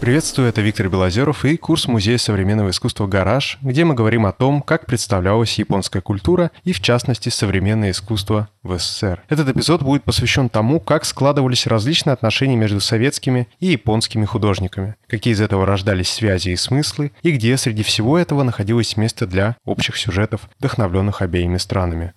Приветствую, это Виктор Белозеров и курс Музея современного искусства «Гараж», где мы говорим о том, как представлялась японская культура и, в частности, современное искусство в СССР. Этот эпизод будет посвящен тому, как складывались различные отношения между советскими и японскими художниками, какие из этого рождались связи и смыслы, и где среди всего этого находилось место для общих сюжетов, вдохновленных обеими странами.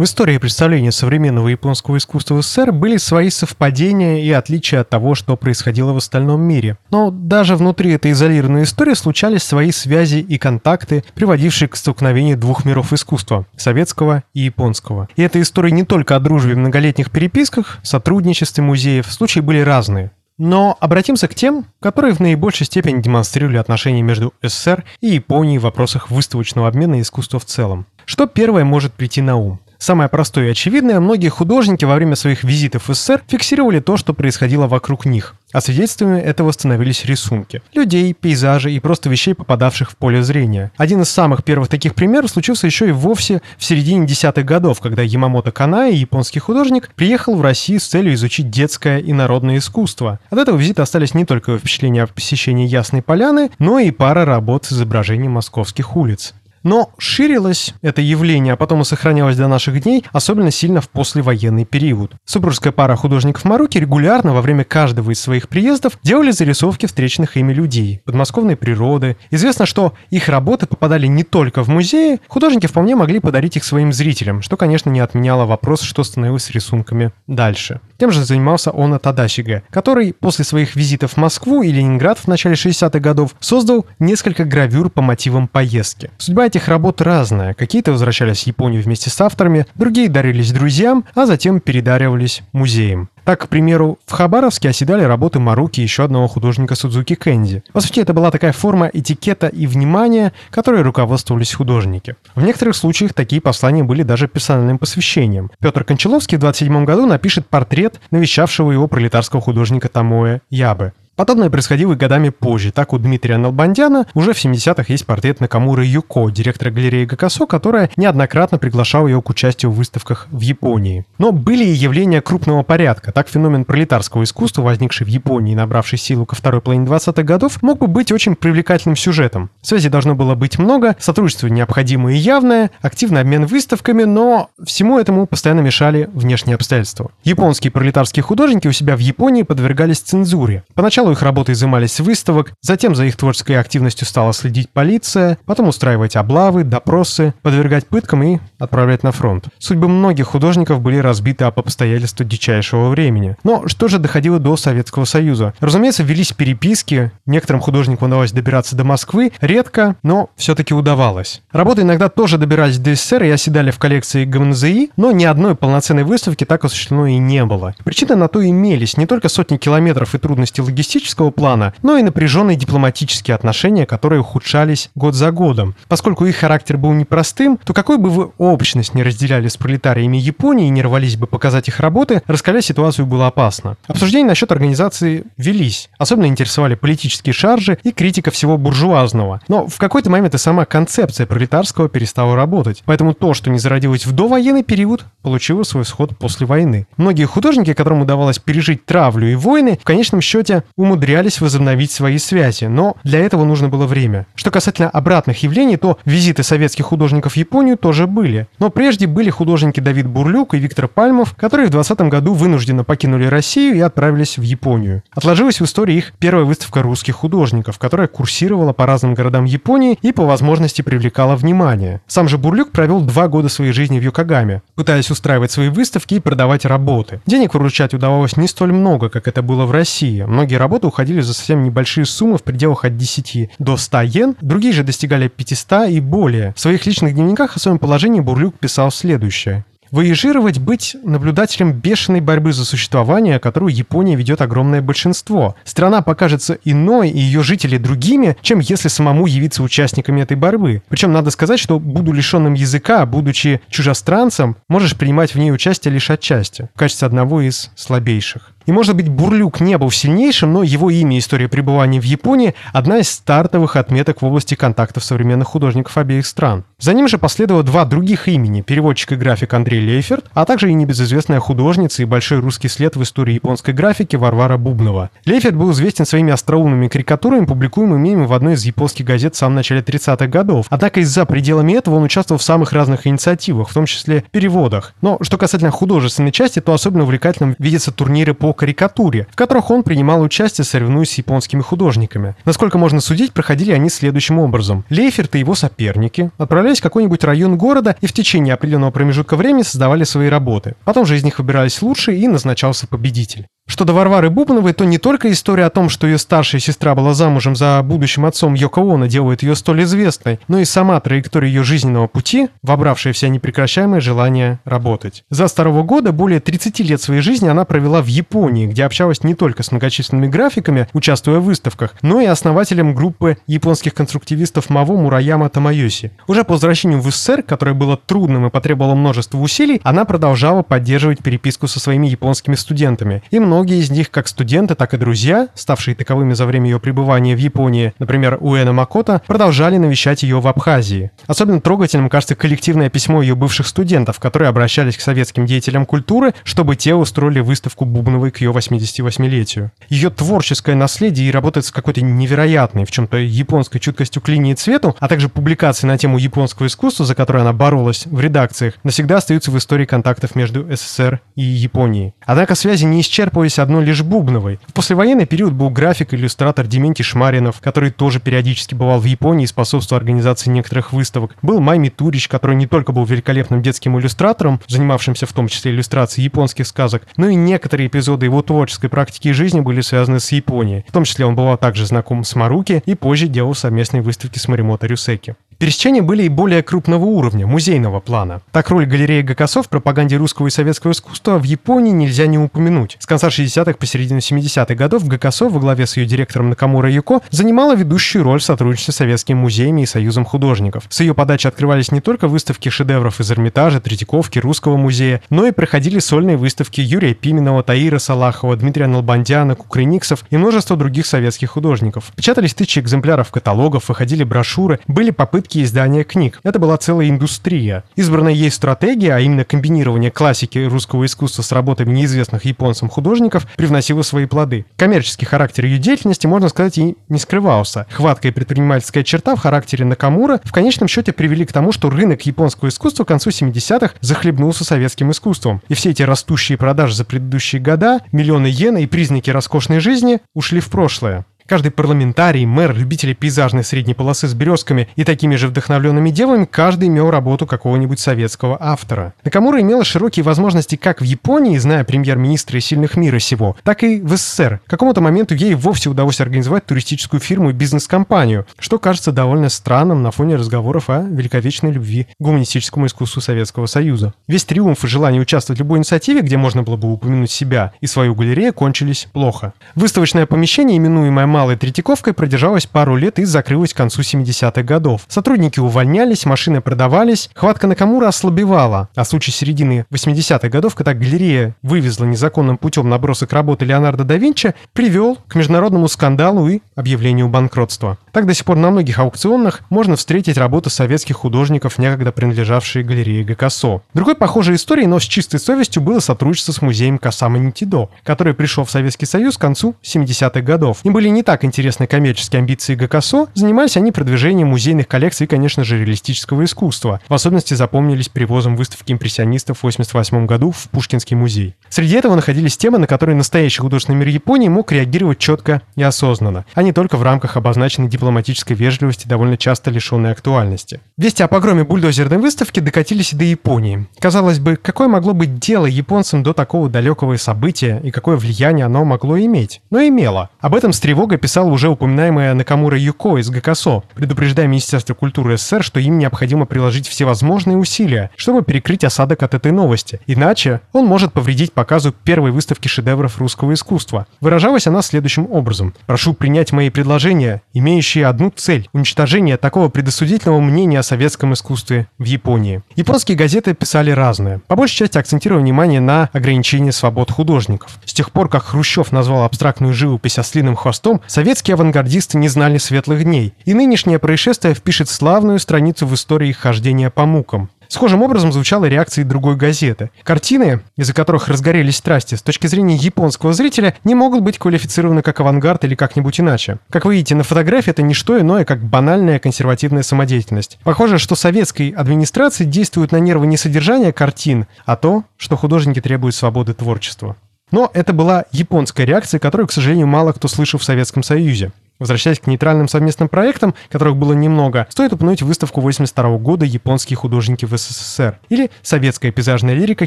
В истории представления современного японского искусства в СССР были свои совпадения и отличия от того, что происходило в остальном мире. Но даже внутри этой изолированной истории случались свои связи и контакты, приводившие к столкновению двух миров искусства – советского и японского. И эта история не только о дружбе в многолетних переписках, сотрудничестве музеев, случаи были разные. Но обратимся к тем, которые в наибольшей степени демонстрировали отношения между СССР и Японией в вопросах выставочного обмена искусства в целом. Что первое может прийти на ум? Самое простое и очевидное, многие художники во время своих визитов в СССР фиксировали то, что происходило вокруг них. А свидетельствами этого становились рисунки. Людей, пейзажей и просто вещей, попадавших в поле зрения. Один из самых первых таких примеров случился еще и вовсе в середине десятых годов, когда Ямамото Канаи, японский художник, приехал в Россию с целью изучить детское и народное искусство. От этого визита остались не только впечатления от посещения Ясной Поляны, но и пара работ с изображением московских улиц. Но ширилось это явление, а потом и сохранялось до наших дней, особенно сильно в послевоенный период. Супружеская пара художников Маруки регулярно во время каждого из своих приездов делали зарисовки встречных ими людей, подмосковной природы. Известно, что их работы попадали не только в музеи, художники вполне могли подарить их своим зрителям, что, конечно, не отменяло вопрос, что становилось с рисунками дальше. Тем же занимался Она Тадасига, который после своих визитов в Москву и Ленинград в начале 60-х годов создал несколько гравюр по мотивам поездки. Судьба этих работ разная. Какие-то возвращались в Японию вместе с авторами, другие дарились друзьям, а затем передаривались музеям. Так, к примеру, в Хабаровске оседали работы Маруки еще одного художника Судзуки Кэнди. По сути, это была такая форма этикета и внимания, которой руководствовались художники. В некоторых случаях такие послания были даже персональным посвящением. Петр Кончаловский в 27 году напишет портрет навещавшего его пролетарского художника Тамоэ Ябы. Подобное происходило годами позже. Так у Дмитрия Налбандяна уже в 70-х есть портрет Накамуры Юко, директора галереи Гакасо, которая неоднократно приглашала его к участию в выставках в Японии. Но были и явления крупного порядка. Так феномен пролетарского искусства, возникший в Японии и набравший силу ко второй половине 20-х годов, мог бы быть очень привлекательным сюжетом. Связи должно было быть много, сотрудничество необходимое и явное, активный обмен выставками, но всему этому постоянно мешали внешние обстоятельства. Японские пролетарские художники у себя в Японии подвергались цензуре. Поначалу их работы изымались с выставок, затем за их творческой активностью стала следить полиция, потом устраивать облавы, допросы, подвергать пыткам и отправлять на фронт. Судьбы многих художников были разбиты об обстоятельства дичайшего времени. Но что же доходило до Советского Союза? Разумеется, велись переписки, некоторым художникам удавалось добираться до Москвы, редко, но все-таки удавалось. Работы иногда тоже добирались до СССР и оседали в коллекции ГМНЗИ, но ни одной полноценной выставки так осуществлено и не было. Причины на то имелись, не только сотни километров и трудности логистики, политического плана, но и напряженные дипломатические отношения, которые ухудшались год за годом. Поскольку их характер был непростым, то какой бы вы общность не разделяли с пролетариями Японии и не рвались бы показать их работы, раскалять ситуацию было опасно. Обсуждения насчет организации велись. Особенно интересовали политические шаржи и критика всего буржуазного. Но в какой-то момент и сама концепция пролетарского перестала работать. Поэтому то, что не зародилось в довоенный период, получило свой сход после войны. Многие художники, которым удавалось пережить травлю и войны, в конечном счете умудрялись возобновить свои связи, но для этого нужно было время. Что касательно обратных явлений, то визиты советских художников в Японию тоже были. Но прежде были художники Давид Бурлюк и Виктор Пальмов, которые в 20 году вынужденно покинули Россию и отправились в Японию. Отложилась в истории их первая выставка русских художников, которая курсировала по разным городам Японии и по возможности привлекала внимание. Сам же Бурлюк провел два года своей жизни в Йокогаме, пытаясь устраивать свои выставки и продавать работы. Денег выручать удавалось не столь много, как это было в России. Многие работы работы уходили за совсем небольшие суммы в пределах от 10 до 100 йен, другие же достигали 500 и более. В своих личных дневниках о своем положении Бурлюк писал следующее. Воежировать быть наблюдателем бешеной борьбы за существование, которую Япония ведет огромное большинство. Страна покажется иной и ее жители другими, чем если самому явиться участниками этой борьбы. Причем надо сказать, что буду лишенным языка, будучи чужестранцем, можешь принимать в ней участие лишь отчасти, в качестве одного из слабейших. И, может быть, Бурлюк не был сильнейшим, но его имя и история пребывания в Японии – одна из стартовых отметок в области контактов современных художников обеих стран. За ним же последовало два других имени – переводчик и график Андрей Лейферт, а также и небезызвестная художница и большой русский след в истории японской графики Варвара Бубнова. Лейферт был известен своими остроумными карикатурами, публикуемыми им в одной из японских газет в самом начале 30-х годов. Однако из-за пределами этого он участвовал в самых разных инициативах, в том числе переводах. Но что касательно художественной части, то особенно увлекательным видятся турниры по карикатуре, в которых он принимал участие, соревнуясь с японскими художниками. Насколько можно судить, проходили они следующим образом. Лейферт и его соперники отправлялись в какой-нибудь район города и в течение определенного промежутка времени создавали свои работы. Потом же из них выбирались лучшие и назначался победитель. Что до Варвары Бубновой, то не только история о том, что ее старшая сестра была замужем за будущим отцом Йоко Оно, делает ее столь известной, но и сама траектория ее жизненного пути, вобравшая в себя непрекращаемое желание работать. За старого года более 30 лет своей жизни она провела в Японии, где общалась не только с многочисленными графиками, участвуя в выставках, но и основателем группы японских конструктивистов Маво Мураяма Тамайоси. Уже по возвращению в СССР, которое было трудным и потребовало множества усилий, она продолжала поддерживать переписку со своими японскими студентами. И много Многие из них, как студенты, так и друзья, ставшие таковыми за время ее пребывания в Японии, например, Уэна Макота, продолжали навещать ее в Абхазии. Особенно трогательным кажется коллективное письмо ее бывших студентов, которые обращались к советским деятелям культуры, чтобы те устроили выставку Бубновой к ее 88-летию. Ее творческое наследие и работает с какой-то невероятной, в чем-то японской чуткостью к линии и цвету, а также публикации на тему японского искусства, за которое она боролась в редакциях, навсегда остаются в истории контактов между СССР и Японией. Однако связи не исчерпывались одной лишь Бубновой. В послевоенный период был график иллюстратор Дементий Шмаринов, который тоже периодически бывал в Японии и способствовал организации некоторых выставок. Был Майми Турич, который не только был великолепным детским иллюстратором, занимавшимся в том числе иллюстрацией японских сказок, но и некоторые эпизоды его творческой практики и жизни были связаны с Японией. В том числе он был также знаком с Маруки и позже делал совместные выставки с Маримото Рюсеки. Пересечения были и более крупного уровня, музейного плана. Так роль галереи Гакасо в пропаганде русского и советского искусства в Японии нельзя не упомянуть. С конца 60-х по середину 70-х годов Гакасо во главе с ее директором Накамура Юко занимала ведущую роль в сотрудничестве с советскими музеями и союзом художников. С ее подачи открывались не только выставки шедевров из Эрмитажа, Третьяковки, Русского музея, но и проходили сольные выставки Юрия Пименова, Таира Салахова, Дмитрия Налбандяна, Кукрыниксов и множество других советских художников. Печатались тысячи экземпляров каталогов, выходили брошюры, были попытки попытки издания книг. Это была целая индустрия. Избранная ей стратегия, а именно комбинирование классики русского искусства с работами неизвестных японцам художников, привносила свои плоды. Коммерческий характер ее деятельности, можно сказать, и не скрывался. Хватка и предпринимательская черта в характере Накамура в конечном счете привели к тому, что рынок японского искусства к концу 70-х захлебнулся советским искусством. И все эти растущие продажи за предыдущие года, миллионы йен и признаки роскошной жизни ушли в прошлое. Каждый парламентарий, мэр, любители пейзажной средней полосы с березками и такими же вдохновленными девами, каждый имел работу какого-нибудь советского автора. Накамура имела широкие возможности как в Японии, зная премьер-министра и сильных мира сего, так и в СССР. К какому-то моменту ей вовсе удалось организовать туристическую фирму и бизнес-компанию, что кажется довольно странным на фоне разговоров о великовечной любви к гуманистическому искусству Советского Союза. Весь триумф и желание участвовать в любой инициативе, где можно было бы упомянуть себя и свою галерею, кончились плохо. Выставочное помещение, именуемое Малой Третьяковкой продержалась пару лет и закрылась к концу 70-х годов. Сотрудники увольнялись, машины продавались, хватка Накамура ослабевала, а в случае середины 80-х годов, когда галерея вывезла незаконным путем набросок работы Леонардо да Винчи, привел к международному скандалу и объявлению банкротства. Так до сих пор на многих аукционах можно встретить работы советских художников, некогда принадлежавшие галерее Гакасо. Другой похожей историей, но с чистой совестью, было сотрудничество с музеем Касама Нитидо, который пришел в Советский Союз к концу 70-х годов. Им были не так интересны коммерческие амбиции ГКСО, занимались они продвижением музейных коллекций и, конечно же, реалистического искусства. В особенности запомнились привозом выставки импрессионистов в 1988 году в Пушкинский музей. Среди этого находились темы, на которые настоящий художественный мир Японии мог реагировать четко и осознанно, а не только в рамках обозначенной дипломатической вежливости, довольно часто лишенной актуальности. Вести о погроме бульдозерной выставки докатились и до Японии. Казалось бы, какое могло быть дело японцам до такого далекого события и какое влияние оно могло иметь? Но имело. Об этом с тревогой много писал уже упоминаемая Накамура Юко из ГКСО, предупреждая Министерство культуры СССР, что им необходимо приложить всевозможные усилия, чтобы перекрыть осадок от этой новости. Иначе он может повредить показу первой выставки шедевров русского искусства. Выражалась она следующим образом. «Прошу принять мои предложения, имеющие одну цель – уничтожение такого предосудительного мнения о советском искусстве в Японии». Японские газеты писали разное, по большей части акцентируя внимание на ограничении свобод художников. С тех пор, как Хрущев назвал абстрактную живопись ослиным хвостом, советские авангардисты не знали светлых дней, и нынешнее происшествие впишет славную страницу в истории их хождения по мукам. Схожим образом звучала реакция другой газеты. Картины, из-за которых разгорелись страсти, с точки зрения японского зрителя, не могут быть квалифицированы как авангард или как-нибудь иначе. Как вы видите, на фотографии это не что иное, как банальная консервативная самодеятельность. Похоже, что советской администрации действует на нервы не содержание картин, а то, что художники требуют свободы творчества. Но это была японская реакция, которую, к сожалению, мало кто слышал в Советском Союзе. Возвращаясь к нейтральным совместным проектам, которых было немного, стоит упомянуть выставку 82 года «Японские художники в СССР» или «Советская пейзажная лирика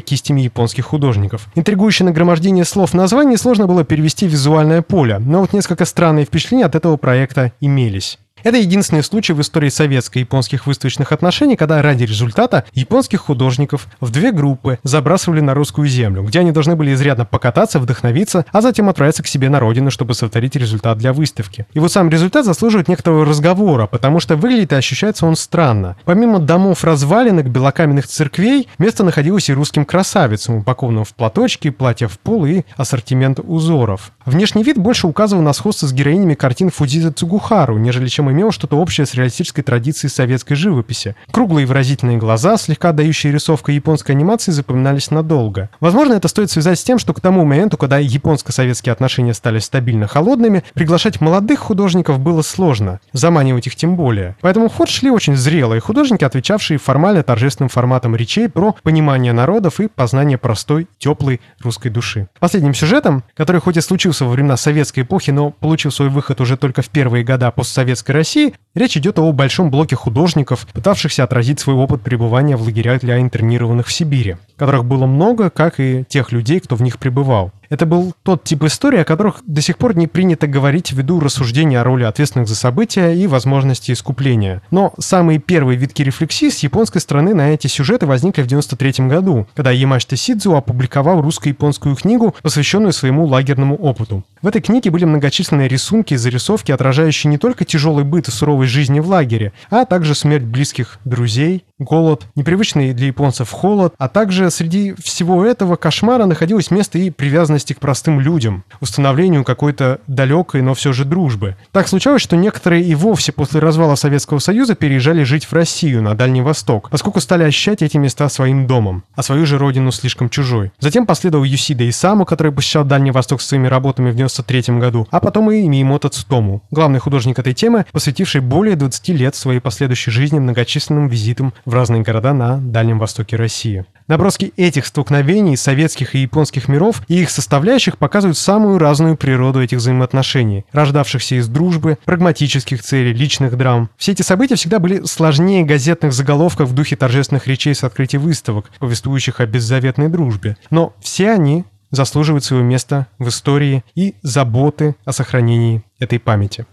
кистями японских художников». Интригующее нагромождение слов в названии сложно было перевести в визуальное поле, но вот несколько странные впечатления от этого проекта имелись. Это единственный случай в истории советско-японских выставочных отношений, когда ради результата японских художников в две группы забрасывали на русскую землю, где они должны были изрядно покататься, вдохновиться, а затем отправиться к себе на родину, чтобы сотворить результат для выставки. И вот сам результат заслуживает некоторого разговора, потому что выглядит и ощущается он странно. Помимо домов развалинок, белокаменных церквей, место находилось и русским красавицам, упакованным в платочки, платья в пол и ассортимент узоров. Внешний вид больше указывал на сходство с героинями картин Фудзита Цугухару, нежели чем имел что-то общее с реалистической традицией советской живописи. Круглые выразительные глаза, слегка дающие рисовкой японской анимации, запоминались надолго. Возможно, это стоит связать с тем, что к тому моменту, когда японско-советские отношения стали стабильно холодными, приглашать молодых художников было сложно, заманивать их тем более. Поэтому в ход шли очень зрелые художники, отвечавшие формально торжественным форматом речей про понимание народов и познание простой, теплой русской души. Последним сюжетом, который хоть и случился во времена советской эпохи, но получил свой выход уже только в первые года постсоветской России, России, речь идет о большом блоке художников, пытавшихся отразить свой опыт пребывания в лагерях для интернированных в Сибири, которых было много, как и тех людей, кто в них пребывал. Это был тот тип истории, о которых до сих пор не принято говорить ввиду рассуждения о роли ответственных за события и возможности искупления. Но самые первые витки рефлексии с японской стороны на эти сюжеты возникли в 93 году, когда Ямашта Сидзу опубликовал русско-японскую книгу, посвященную своему лагерному опыту. В этой книге были многочисленные рисунки и зарисовки, отражающие не только тяжелый быт и суровой жизни в лагере, а также смерть близких друзей, голод, непривычный для японцев холод, а также среди всего этого кошмара находилось место и привязанности к простым людям, установлению какой-то далекой, но все же дружбы. Так случалось, что некоторые и вовсе после развала Советского Союза переезжали жить в Россию, на Дальний Восток, поскольку стали ощущать эти места своим домом, а свою же родину слишком чужой. Затем последовал Юсида Исаму, который посещал Дальний Восток с своими работами в 93 году, а потом и Миемото Цутому, главный художник этой темы, посвятивший более 20 лет своей последующей жизни многочисленным визитам в разные города на Дальнем Востоке России. Наброски этих столкновений советских и японских миров и их составляющих показывают самую разную природу этих взаимоотношений, рождавшихся из дружбы, прагматических целей, личных драм. Все эти события всегда были сложнее газетных заголовков в духе торжественных речей с открытия выставок, повествующих о беззаветной дружбе. Но все они заслуживают своего места в истории и заботы о сохранении этой памяти.